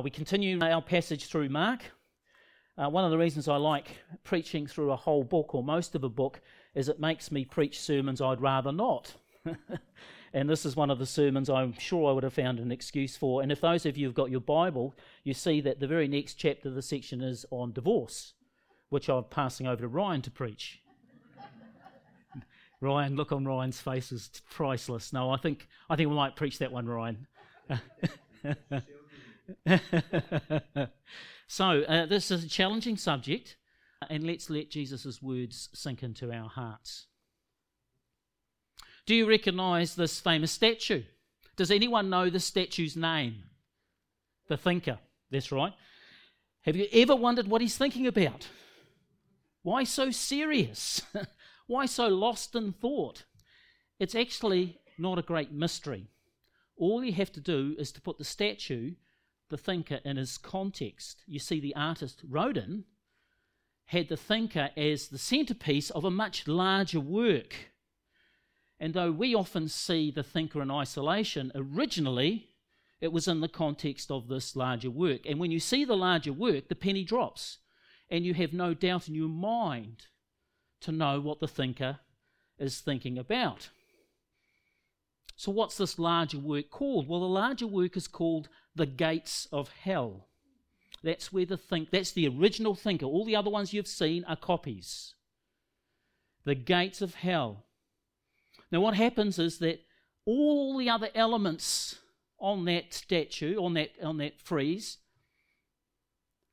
Uh, we continue our passage through Mark. Uh, one of the reasons I like preaching through a whole book or most of a book is it makes me preach sermons I'd rather not. and this is one of the sermons I'm sure I would have found an excuse for. And if those of you have got your Bible, you see that the very next chapter of the section is on divorce, which I'm passing over to Ryan to preach. Ryan, look on Ryan's face is priceless. No, I think I think we might preach that one, Ryan. so uh, this is a challenging subject, and let's let Jesus' words sink into our hearts. Do you recognize this famous statue? Does anyone know the statue's name? The thinker. That's right. Have you ever wondered what he's thinking about? Why so serious? Why so lost in thought? It's actually not a great mystery. All you have to do is to put the statue, the thinker, in his context. You see, the artist Rodin had the thinker as the centerpiece of a much larger work. And though we often see the thinker in isolation, originally it was in the context of this larger work. And when you see the larger work, the penny drops, and you have no doubt in your mind to know what the thinker is thinking about. So, what's this larger work called? Well, the larger work is called The Gates of Hell. That's where the think that's the original thinker. All the other ones you've seen are copies. The gates of hell. Now, what happens is that all the other elements on that statue, on that, on that frieze,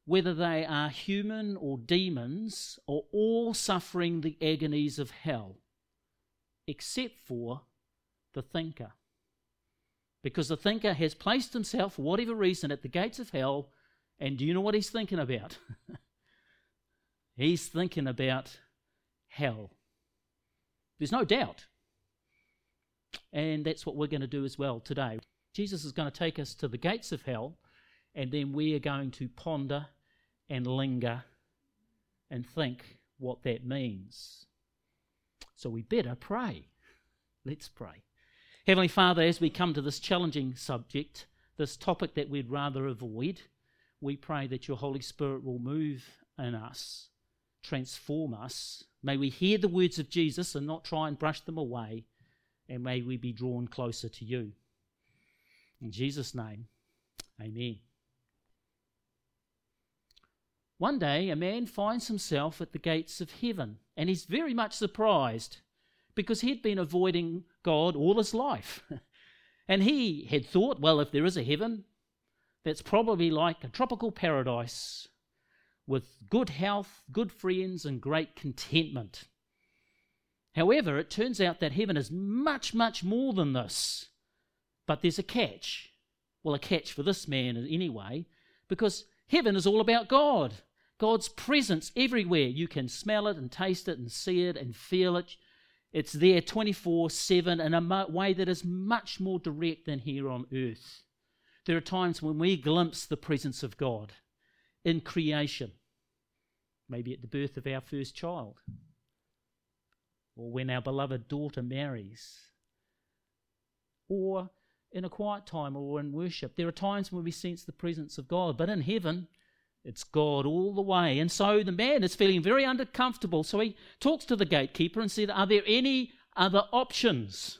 whether they are human or demons, are all suffering the agonies of hell, except for the thinker. Because the thinker has placed himself, for whatever reason, at the gates of hell, and do you know what he's thinking about? he's thinking about hell. There's no doubt. And that's what we're going to do as well today. Jesus is going to take us to the gates of hell, and then we are going to ponder and linger and think what that means. So we better pray. Let's pray. Heavenly Father, as we come to this challenging subject, this topic that we'd rather avoid, we pray that your Holy Spirit will move in us, transform us. May we hear the words of Jesus and not try and brush them away and may we be drawn closer to you. In Jesus' name, amen. One day, a man finds himself at the gates of heaven, and he's very much surprised because he'd been avoiding God all his life. and he had thought, well, if there is a heaven, that's probably like a tropical paradise with good health, good friends, and great contentment. However, it turns out that heaven is much, much more than this. But there's a catch. Well, a catch for this man anyway, because heaven is all about God. God's presence everywhere. You can smell it and taste it and see it and feel it. It's there 24 7 in a way that is much more direct than here on earth. There are times when we glimpse the presence of God in creation, maybe at the birth of our first child or when our beloved daughter marries, or in a quiet time or in worship. There are times when we sense the presence of God, but in heaven, it's God all the way. And so the man is feeling very uncomfortable. So he talks to the gatekeeper and said, Are there any other options?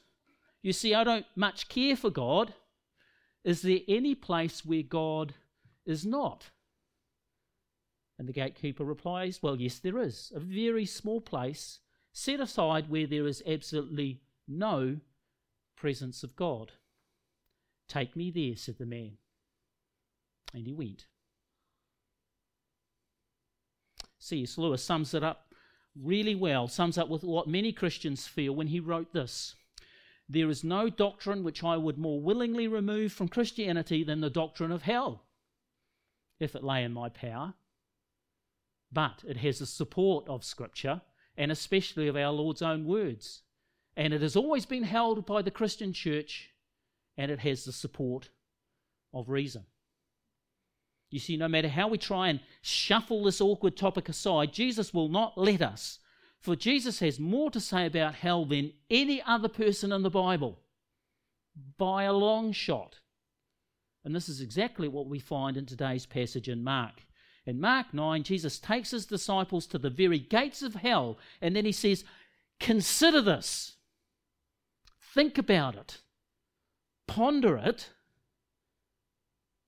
You see, I don't much care for God. Is there any place where God is not? And the gatekeeper replies, Well, yes, there is. A very small place set aside where there is absolutely no presence of God. Take me there, said the man. And he went. C.S. Lewis sums it up really well, sums up with what many Christians feel when he wrote this. There is no doctrine which I would more willingly remove from Christianity than the doctrine of hell, if it lay in my power. But it has the support of Scripture and especially of our Lord's own words. And it has always been held by the Christian church, and it has the support of reason. You see, no matter how we try and shuffle this awkward topic aside, Jesus will not let us. For Jesus has more to say about hell than any other person in the Bible, by a long shot. And this is exactly what we find in today's passage in Mark. In Mark 9, Jesus takes his disciples to the very gates of hell, and then he says, Consider this. Think about it. Ponder it.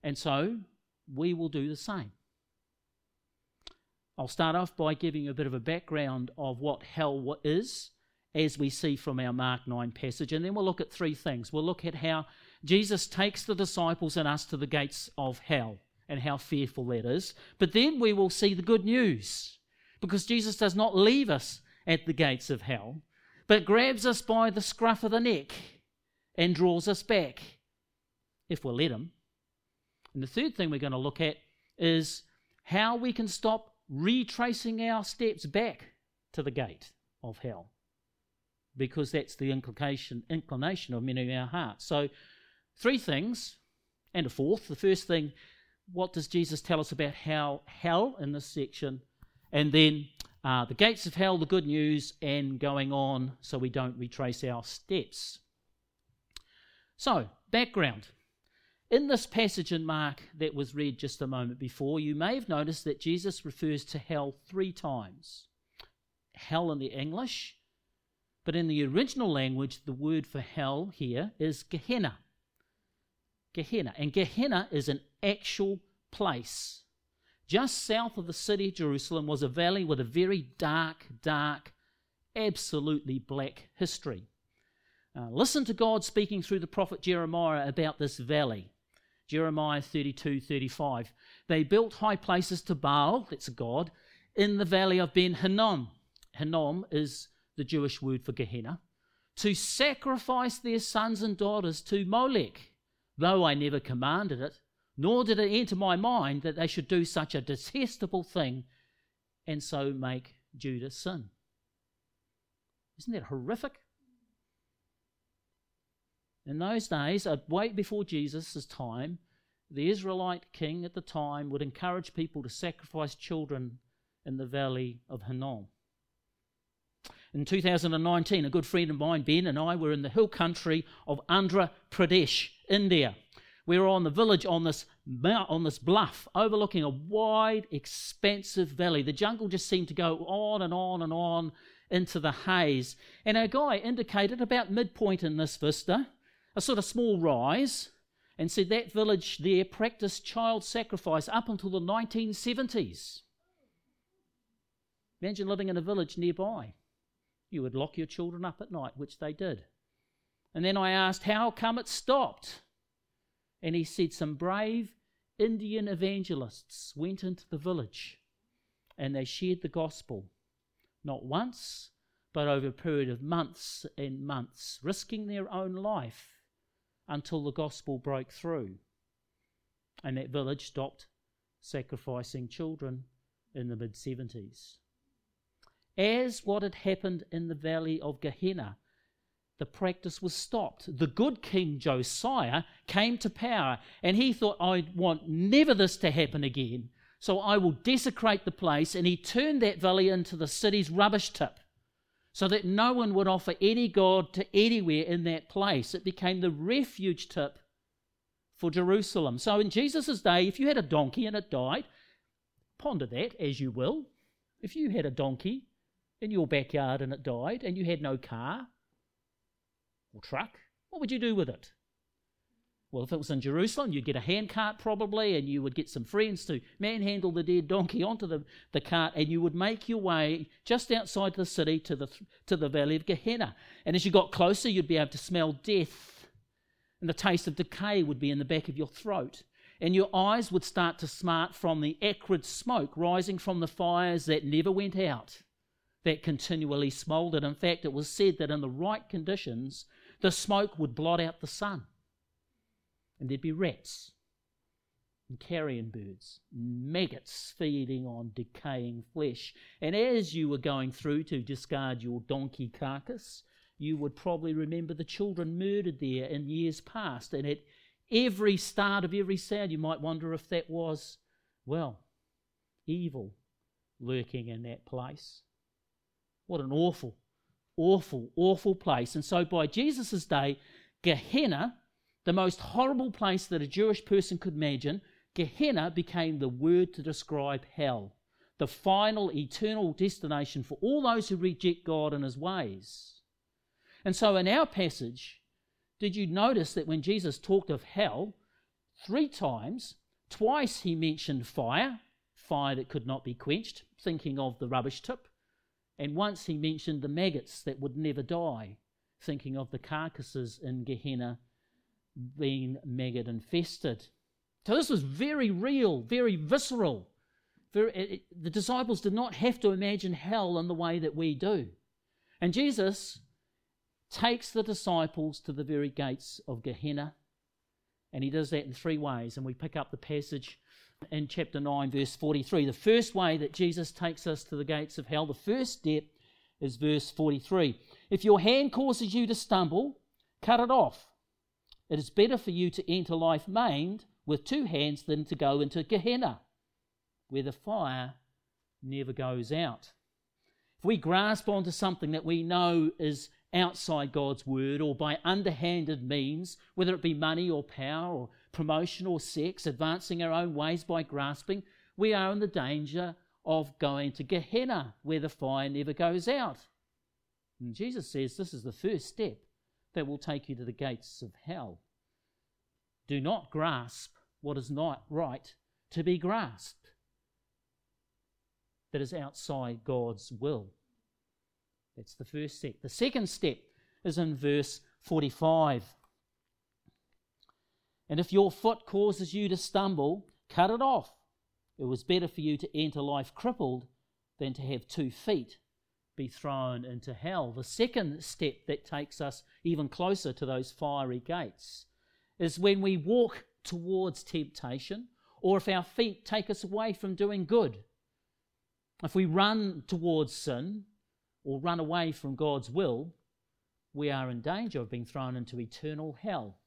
And so we will do the same. I'll start off by giving a bit of a background of what hell is, as we see from our Mark 9 passage, and then we'll look at three things. We'll look at how Jesus takes the disciples and us to the gates of hell and how fearful that is. But then we will see the good news because Jesus does not leave us at the gates of hell, but grabs us by the scruff of the neck and draws us back if we'll let him. And the third thing we're going to look at is how we can stop retracing our steps back to the gate of hell because that's the inclination, inclination of many of our hearts. So, three things, and a fourth. The first thing, what does Jesus tell us about how hell in this section? And then uh, the gates of hell, the good news, and going on so we don't retrace our steps. So, background. In this passage in Mark that was read just a moment before, you may have noticed that Jesus refers to hell three times. Hell in the English, but in the original language, the word for hell here is Gehenna. Gehenna. And Gehenna is an actual place. Just south of the city of Jerusalem was a valley with a very dark, dark, absolutely black history. Uh, listen to God speaking through the prophet Jeremiah about this valley. Jeremiah 32 35. They built high places to Baal, that's a god, in the valley of Ben Hinnom. Hinnom is the Jewish word for Gehenna, to sacrifice their sons and daughters to Molech, though I never commanded it, nor did it enter my mind that they should do such a detestable thing and so make Judah sin. Isn't that horrific? In those days, way before Jesus' time, the Israelite king at the time would encourage people to sacrifice children in the valley of Hinnom. In 2019, a good friend of mine, Ben, and I were in the hill country of Andhra Pradesh, India. We were on the village on this on this bluff overlooking a wide, expansive valley. The jungle just seemed to go on and on and on into the haze. And our guy indicated about midpoint in this vista, a sort of small rise, and said that village there practiced child sacrifice up until the 1970s. Imagine living in a village nearby you would lock your children up at night, which they did. And then I asked, How come it stopped? And he said, Some brave Indian evangelists went into the village and they shared the gospel, not once, but over a period of months and months, risking their own life until the gospel broke through. And that village stopped sacrificing children in the mid 70s as what had happened in the valley of Gehenna. The practice was stopped. The good King Josiah came to power, and he thought, I want never this to happen again. So I will desecrate the place. And he turned that valley into the city's rubbish tip so that no one would offer any god to anywhere in that place. It became the refuge tip for Jerusalem. So in Jesus' day, if you had a donkey and it died, ponder that as you will. If you had a donkey in your backyard and it died and you had no car or truck, what would you do with it? Well, if it was in Jerusalem, you'd get a handcart probably, and you would get some friends to manhandle the dead donkey onto the, the cart, and you would make your way just outside the city to the, to the valley of Gehenna. And as you got closer, you'd be able to smell death, and the taste of decay would be in the back of your throat. And your eyes would start to smart from the acrid smoke rising from the fires that never went out that continually smouldered. In fact, it was said that in the right conditions, the smoke would blot out the sun. And there'd be rats and carrion birds, maggots feeding on decaying flesh. And as you were going through to discard your donkey carcass, you would probably remember the children murdered there in years past. And at every start of every sound, you might wonder if that was, well, evil lurking in that place. What an awful, awful, awful place. And so by Jesus' day, Gehenna the most horrible place that a Jewish person could imagine, Gehenna became the word to describe hell, the final eternal destination for all those who reject God and his ways. And so, in our passage, did you notice that when Jesus talked of hell, three times, twice he mentioned fire, fire that could not be quenched, thinking of the rubbish tip, and once he mentioned the maggots that would never die, thinking of the carcasses in Gehenna being maggot infested. So this was very real, very visceral. Very, it, the disciples did not have to imagine hell in the way that we do. And Jesus takes the disciples to the very gates of Gehenna. And he does that in three ways. And we pick up the passage in chapter 9, verse 43. The first way that Jesus takes us to the gates of hell, the first step is verse 43. If your hand causes you to stumble, cut it off. It is better for you to enter life maimed with two hands than to go into Gehenna, where the fire never goes out. If we grasp onto something that we know is outside God's word or by underhanded means, whether it be money or power or promotion or sex, advancing our own ways by grasping, we are in the danger of going to Gehenna, where the fire never goes out. And Jesus says this is the first step that will take you to the gates of hell. Do not grasp what is not right to be grasped, that is outside God's will. That's the first step. The second step is in verse 45. And if your foot causes you to stumble, cut it off. It was better for you to enter life crippled than to have two feet be thrown into hell. The second step that takes us even closer to those fiery gates is when we walk towards temptation or if our feet take us away from doing good. If we run towards sin or run away from God's will, we are in danger of being thrown into eternal hell.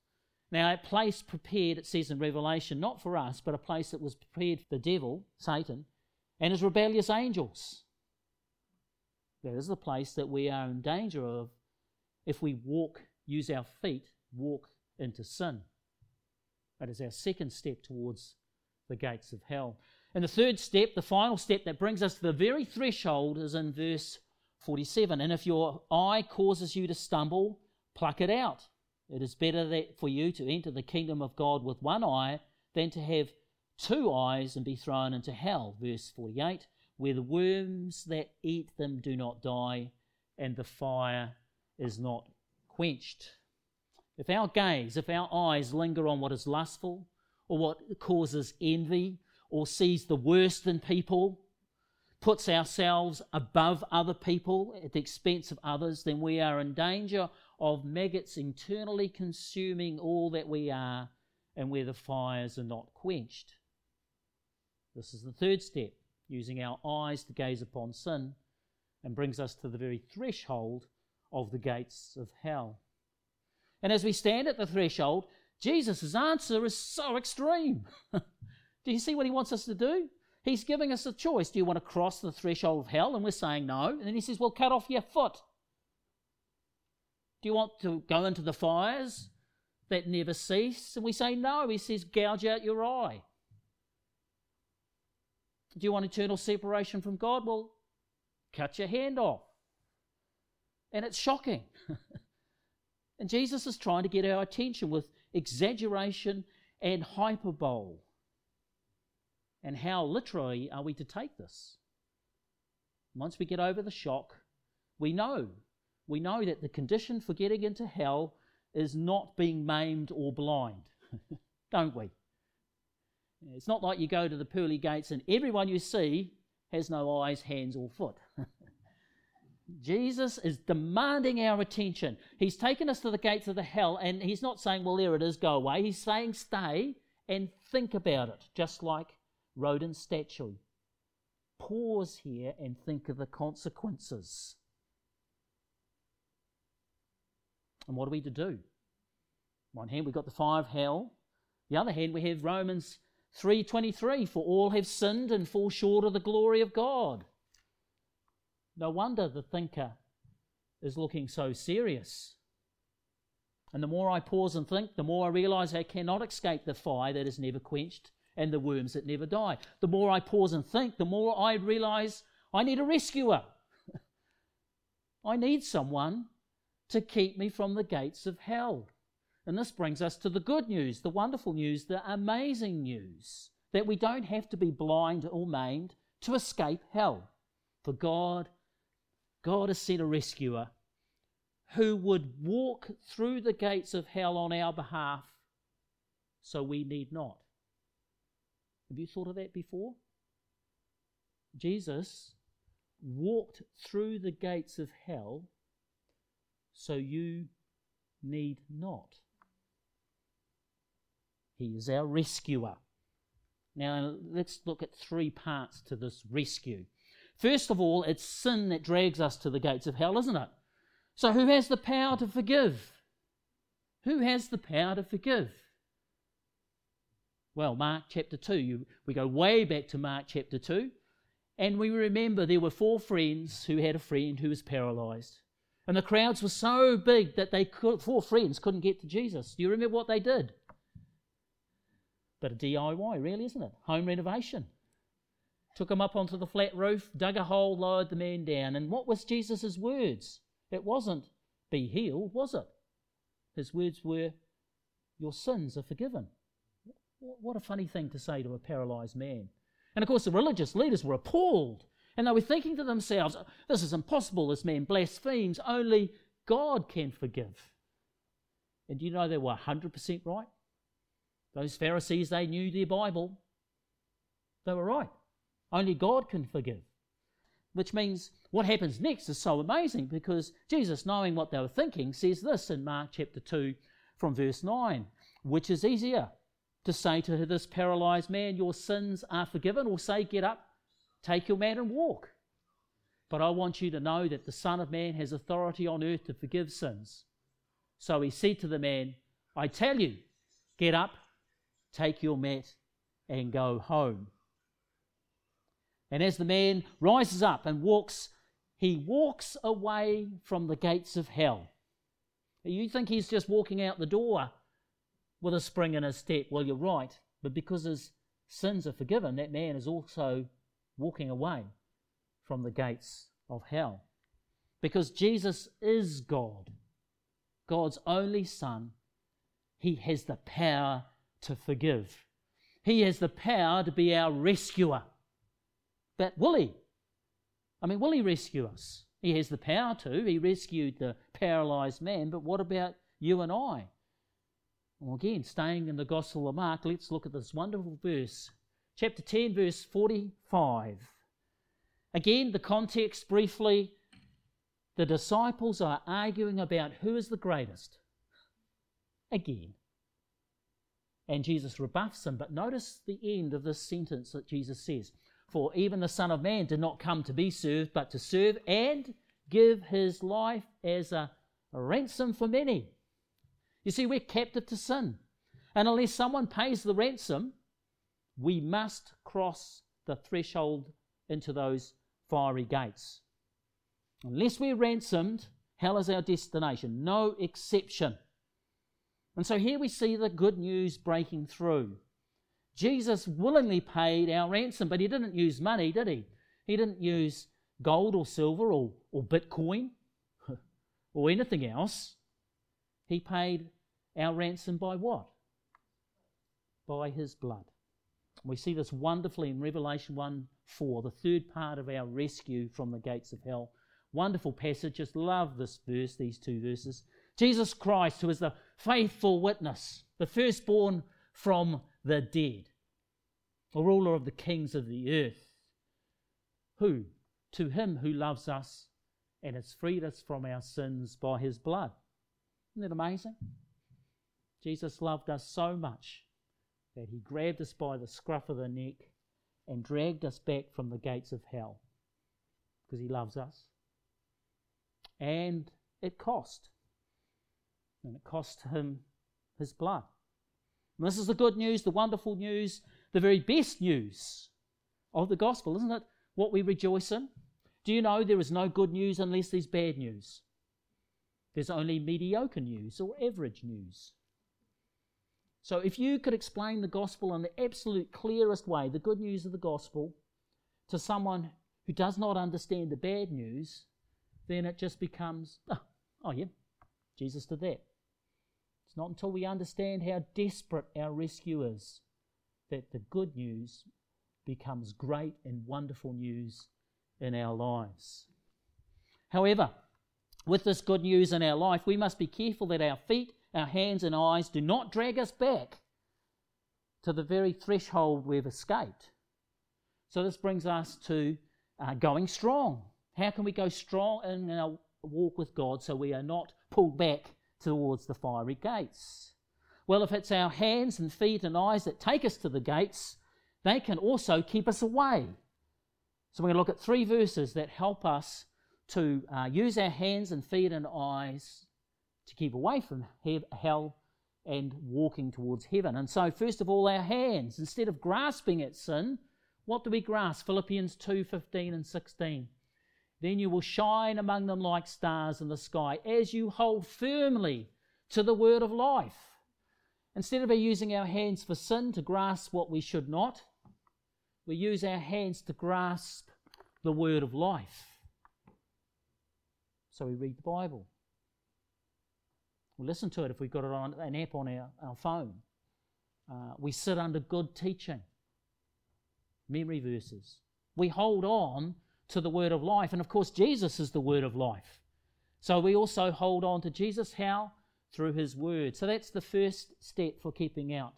Now, a place prepared, it says in Revelation, not for us, but a place that was prepared for the devil, Satan, and his rebellious angels. That is the place that we are in danger of if we walk, use our feet, walk into sin. That is our second step towards the gates of hell. And the third step, the final step that brings us to the very threshold, is in verse 47. And if your eye causes you to stumble, pluck it out. It is better that for you to enter the kingdom of God with one eye than to have two eyes and be thrown into hell. Verse 48 where the worms that eat them do not die and the fire is not quenched. If our gaze, if our eyes linger on what is lustful or what causes envy or sees the worst in people, puts ourselves above other people at the expense of others, then we are in danger of maggots internally consuming all that we are and where the fires are not quenched. This is the third step, using our eyes to gaze upon sin, and brings us to the very threshold of the gates of hell. And as we stand at the threshold, Jesus' answer is so extreme. do you see what he wants us to do? He's giving us a choice. Do you want to cross the threshold of hell? And we're saying no. And then he says, Well, cut off your foot. Do you want to go into the fires that never cease? And we say, No. He says, Gouge out your eye. Do you want eternal separation from God? Well, cut your hand off. And it's shocking. and Jesus is trying to get our attention with exaggeration and hyperbole. And how literally are we to take this? Once we get over the shock, we know we know that the condition for getting into hell is not being maimed or blind, don't we? It's not like you go to the pearly gates and everyone you see has no eyes, hands, or foot. Jesus is demanding our attention. He's taken us to the gates of the hell, and he's not saying, Well, there it is, go away. He's saying, Stay and think about it, just like Rodin's statue. Pause here and think of the consequences. And what are we to do? On one hand, we've got the fire of hell. The other hand, we have Romans 3.23, for all have sinned and fall short of the glory of God. No wonder the thinker is looking so serious. And the more I pause and think, the more I realize I cannot escape the fire that is never quenched and the worms that never die. The more I pause and think, the more I realize I need a rescuer. I need someone to keep me from the gates of hell. And this brings us to the good news, the wonderful news, the amazing news that we don't have to be blind or maimed to escape hell. For God, God has sent a rescuer who would walk through the gates of hell on our behalf so we need not. Have you thought of that before? Jesus walked through the gates of hell so you need not. He is our rescuer. Now, let's look at three parts to this rescue. First of all, it's sin that drags us to the gates of hell, isn't it? So, who has the power to forgive? Who has the power to forgive? Well, Mark chapter 2, you, we go way back to Mark chapter 2, and we remember there were four friends who had a friend who was paralyzed. And the crowds were so big that they could, four friends couldn't get to Jesus. Do you remember what they did? But a DIY, really, isn't it? Home renovation. Took him up onto the flat roof, dug a hole, lowered the man down. And what was Jesus' words? It wasn't, be healed, was it? His words were, your sins are forgiven. What a funny thing to say to a paralyzed man. And of course, the religious leaders were appalled. And they were thinking to themselves, this is impossible. This man blasphemes. Only God can forgive. And do you know they were 100% right? Those Pharisees, they knew their Bible. They were right. Only God can forgive. Which means what happens next is so amazing because Jesus, knowing what they were thinking, says this in Mark chapter 2 from verse 9 which is easier to say to this paralyzed man, Your sins are forgiven, or say, Get up, take your mat and walk. But I want you to know that the Son of Man has authority on earth to forgive sins. So he said to the man, I tell you, get up, take your mat, and go home. And as the man rises up and walks, he walks away from the gates of hell. You think he's just walking out the door with a spring in his step. Well, you're right, but because his sins are forgiven, that man is also walking away from the gates of hell. Because Jesus is God, God's only Son, he has the power to forgive. He has the power to be our rescuer. But will he? I mean, will he rescue us? He has the power to. He rescued the paralyzed man, but what about you and I? Well, again, staying in the Gospel of Mark, let's look at this wonderful verse. Chapter 10, verse 45. Again, the context briefly the disciples are arguing about who is the greatest. Again. And Jesus rebuffs them. But notice the end of this sentence that Jesus says For even the Son of Man did not come to be served, but to serve and give his life as a ransom for many. You see, we're captive to sin. And unless someone pays the ransom, we must cross the threshold into those fiery gates. Unless we're ransomed, hell is our destination, no exception. And so here we see the good news breaking through. Jesus willingly paid our ransom, but he didn't use money, did he? He didn't use gold or silver or, or Bitcoin or anything else. He paid our ransom by what? By his blood. We see this wonderfully in Revelation 1 4, the third part of our rescue from the gates of hell. Wonderful passage. Just love this verse, these two verses. Jesus Christ, who is the faithful witness, the firstborn from the dead, the ruler of the kings of the earth, who, to him who loves us and has freed us from our sins by his blood. Isn't that amazing? Jesus loved us so much that he grabbed us by the scruff of the neck and dragged us back from the gates of hell because he loves us. And it cost. And it cost him his blood. And this is the good news, the wonderful news, the very best news of the gospel, isn't it? What we rejoice in. Do you know there is no good news unless there's bad news? There's only mediocre news or average news. So, if you could explain the gospel in the absolute clearest way, the good news of the gospel, to someone who does not understand the bad news, then it just becomes, oh, oh yeah, Jesus did that. It's not until we understand how desperate our rescue is that the good news becomes great and wonderful news in our lives. However, with this good news in our life, we must be careful that our feet, our hands, and eyes do not drag us back to the very threshold we've escaped. So, this brings us to uh, going strong. How can we go strong in our walk with God so we are not pulled back towards the fiery gates? Well, if it's our hands and feet and eyes that take us to the gates, they can also keep us away. So, we're going to look at three verses that help us to uh, use our hands and feet and eyes to keep away from he- hell and walking towards heaven. And so, first of all, our hands. Instead of grasping at sin, what do we grasp? Philippians 2 15 and 16. Then you will shine among them like stars in the sky as you hold firmly to the word of life. Instead of using our hands for sin to grasp what we should not, we use our hands to grasp the word of life. So we read the Bible. We listen to it if we've got it on an app on our, our phone. Uh, we sit under good teaching, memory verses. We hold on to the word of life. And of course, Jesus is the word of life. So we also hold on to Jesus. How? Through his word. So that's the first step for keeping out,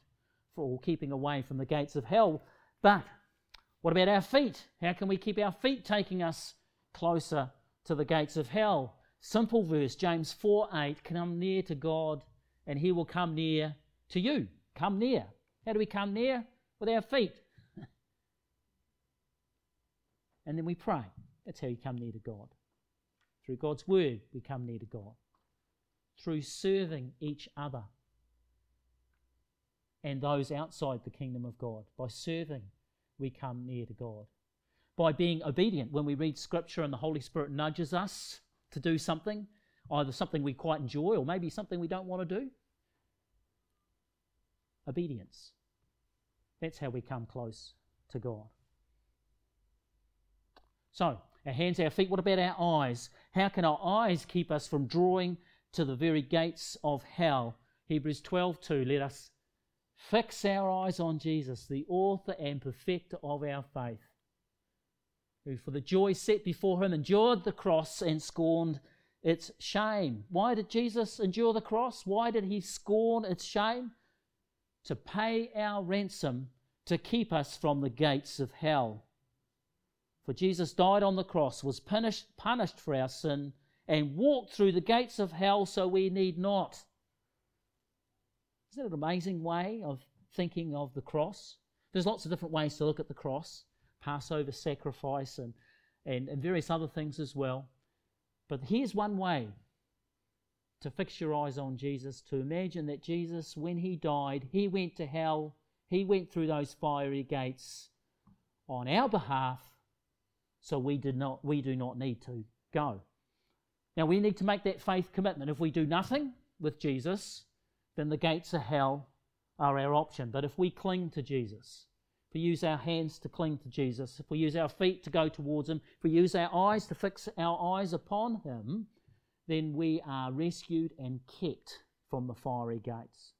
for keeping away from the gates of hell. But what about our feet? How can we keep our feet taking us closer to the gates of hell? Simple verse, James 4 8, come near to God and he will come near to you. Come near. How do we come near? With our feet. And then we pray. That's how you come near to God. Through God's word, we come near to God. Through serving each other and those outside the kingdom of God. By serving, we come near to God. By being obedient, when we read scripture and the Holy Spirit nudges us to do something, either something we quite enjoy or maybe something we don't want to do. Obedience. That's how we come close to God. So, our hands, our feet, what about our eyes? How can our eyes keep us from drawing to the very gates of hell? Hebrews 12:2 let us fix our eyes on Jesus, the author and perfecter of our faith, who for the joy set before him endured the cross and scorned its shame. Why did Jesus endure the cross? Why did he scorn its shame? To pay our ransom to keep us from the gates of hell. For Jesus died on the cross, was punished, punished for our sin, and walked through the gates of hell so we need not. Isn't it an amazing way of thinking of the cross? There's lots of different ways to look at the cross Passover sacrifice and, and, and various other things as well. But here's one way to fix your eyes on Jesus, to imagine that Jesus, when he died, he went to hell, he went through those fiery gates on our behalf so we did not we do not need to go. Now we need to make that faith commitment. If we do nothing with Jesus, then the gates of hell are our option. But if we cling to Jesus, if we use our hands to cling to Jesus, if we use our feet to go towards Him, if we use our eyes to fix our eyes upon Him, then we are rescued and kept from the fiery gates.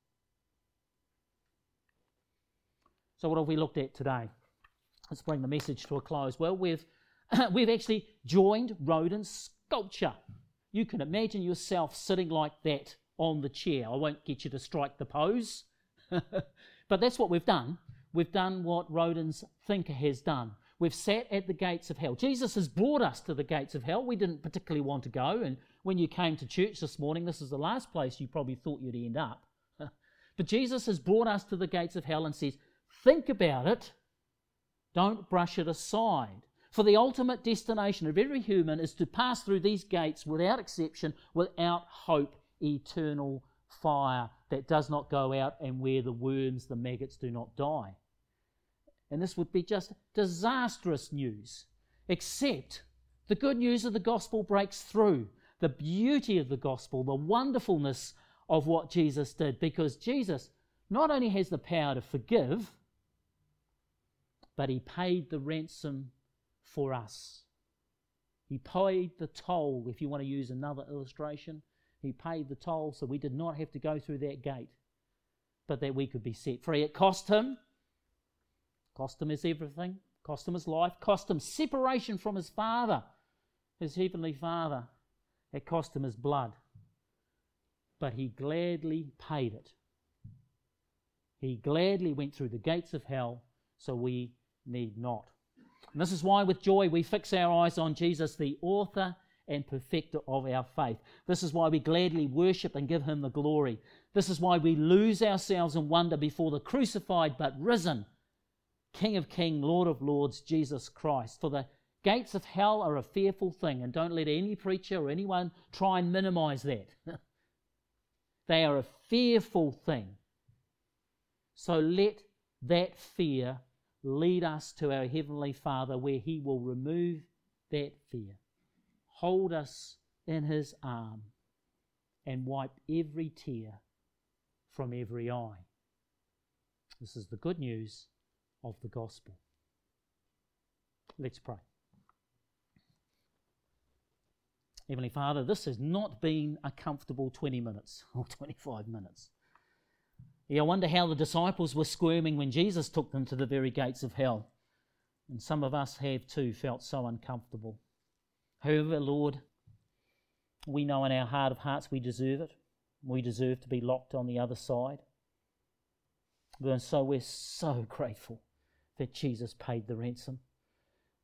So, what have we looked at today? Let's bring the message to a close. Well, we've we've actually joined Rodin's sculpture. You can imagine yourself sitting like that on the chair. I won't get you to strike the pose, but that's what we've done. We've done what Rodin's thinker has done. We've sat at the gates of hell. Jesus has brought us to the gates of hell. We didn't particularly want to go, and when you came to church this morning, this is the last place you probably thought you'd end up. but Jesus has brought us to the gates of hell and says, Think about it, don't brush it aside. For the ultimate destination of every human is to pass through these gates without exception, without hope, eternal fire that does not go out and where the worms, the maggots do not die. And this would be just disastrous news, except the good news of the gospel breaks through. the beauty of the gospel, the wonderfulness of what Jesus did, because Jesus not only has the power to forgive, but he paid the ransom for us. He paid the toll, if you want to use another illustration. He paid the toll so we did not have to go through that gate, but that we could be set free. It cost him. Cost him his everything. Cost him his life. Cost him separation from his Father, his Heavenly Father. It cost him his blood. But he gladly paid it. He gladly went through the gates of hell so we need not. And this is why, with joy, we fix our eyes on Jesus, the author and perfecter of our faith. This is why we gladly worship and give him the glory. This is why we lose ourselves in wonder before the crucified but risen King of Kings, Lord of Lords, Jesus Christ. For the gates of hell are a fearful thing, and don't let any preacher or anyone try and minimize that. they are a fearful thing. So let that fear lead us to our Heavenly Father where He will remove that fear, hold us in His arm, and wipe every tear from every eye. This is the good news of the gospel. Let's pray. Heavenly Father, this has not been a comfortable 20 minutes or 25 minutes. Yeah, I wonder how the disciples were squirming when Jesus took them to the very gates of hell. And some of us have too felt so uncomfortable. However, Lord, we know in our heart of hearts we deserve it. We deserve to be locked on the other side. And so we're so grateful that Jesus paid the ransom.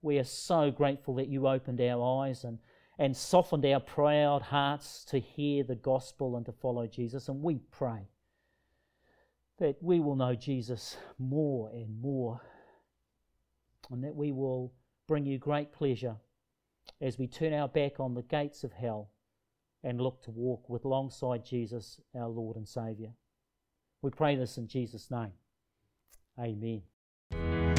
We are so grateful that you opened our eyes and, and softened our proud hearts to hear the gospel and to follow Jesus. And we pray that we will know Jesus more and more, and that we will bring you great pleasure as we turn our back on the gates of hell and look to walk with alongside Jesus, our Lord and Saviour. We pray this in Jesus' name. Amen.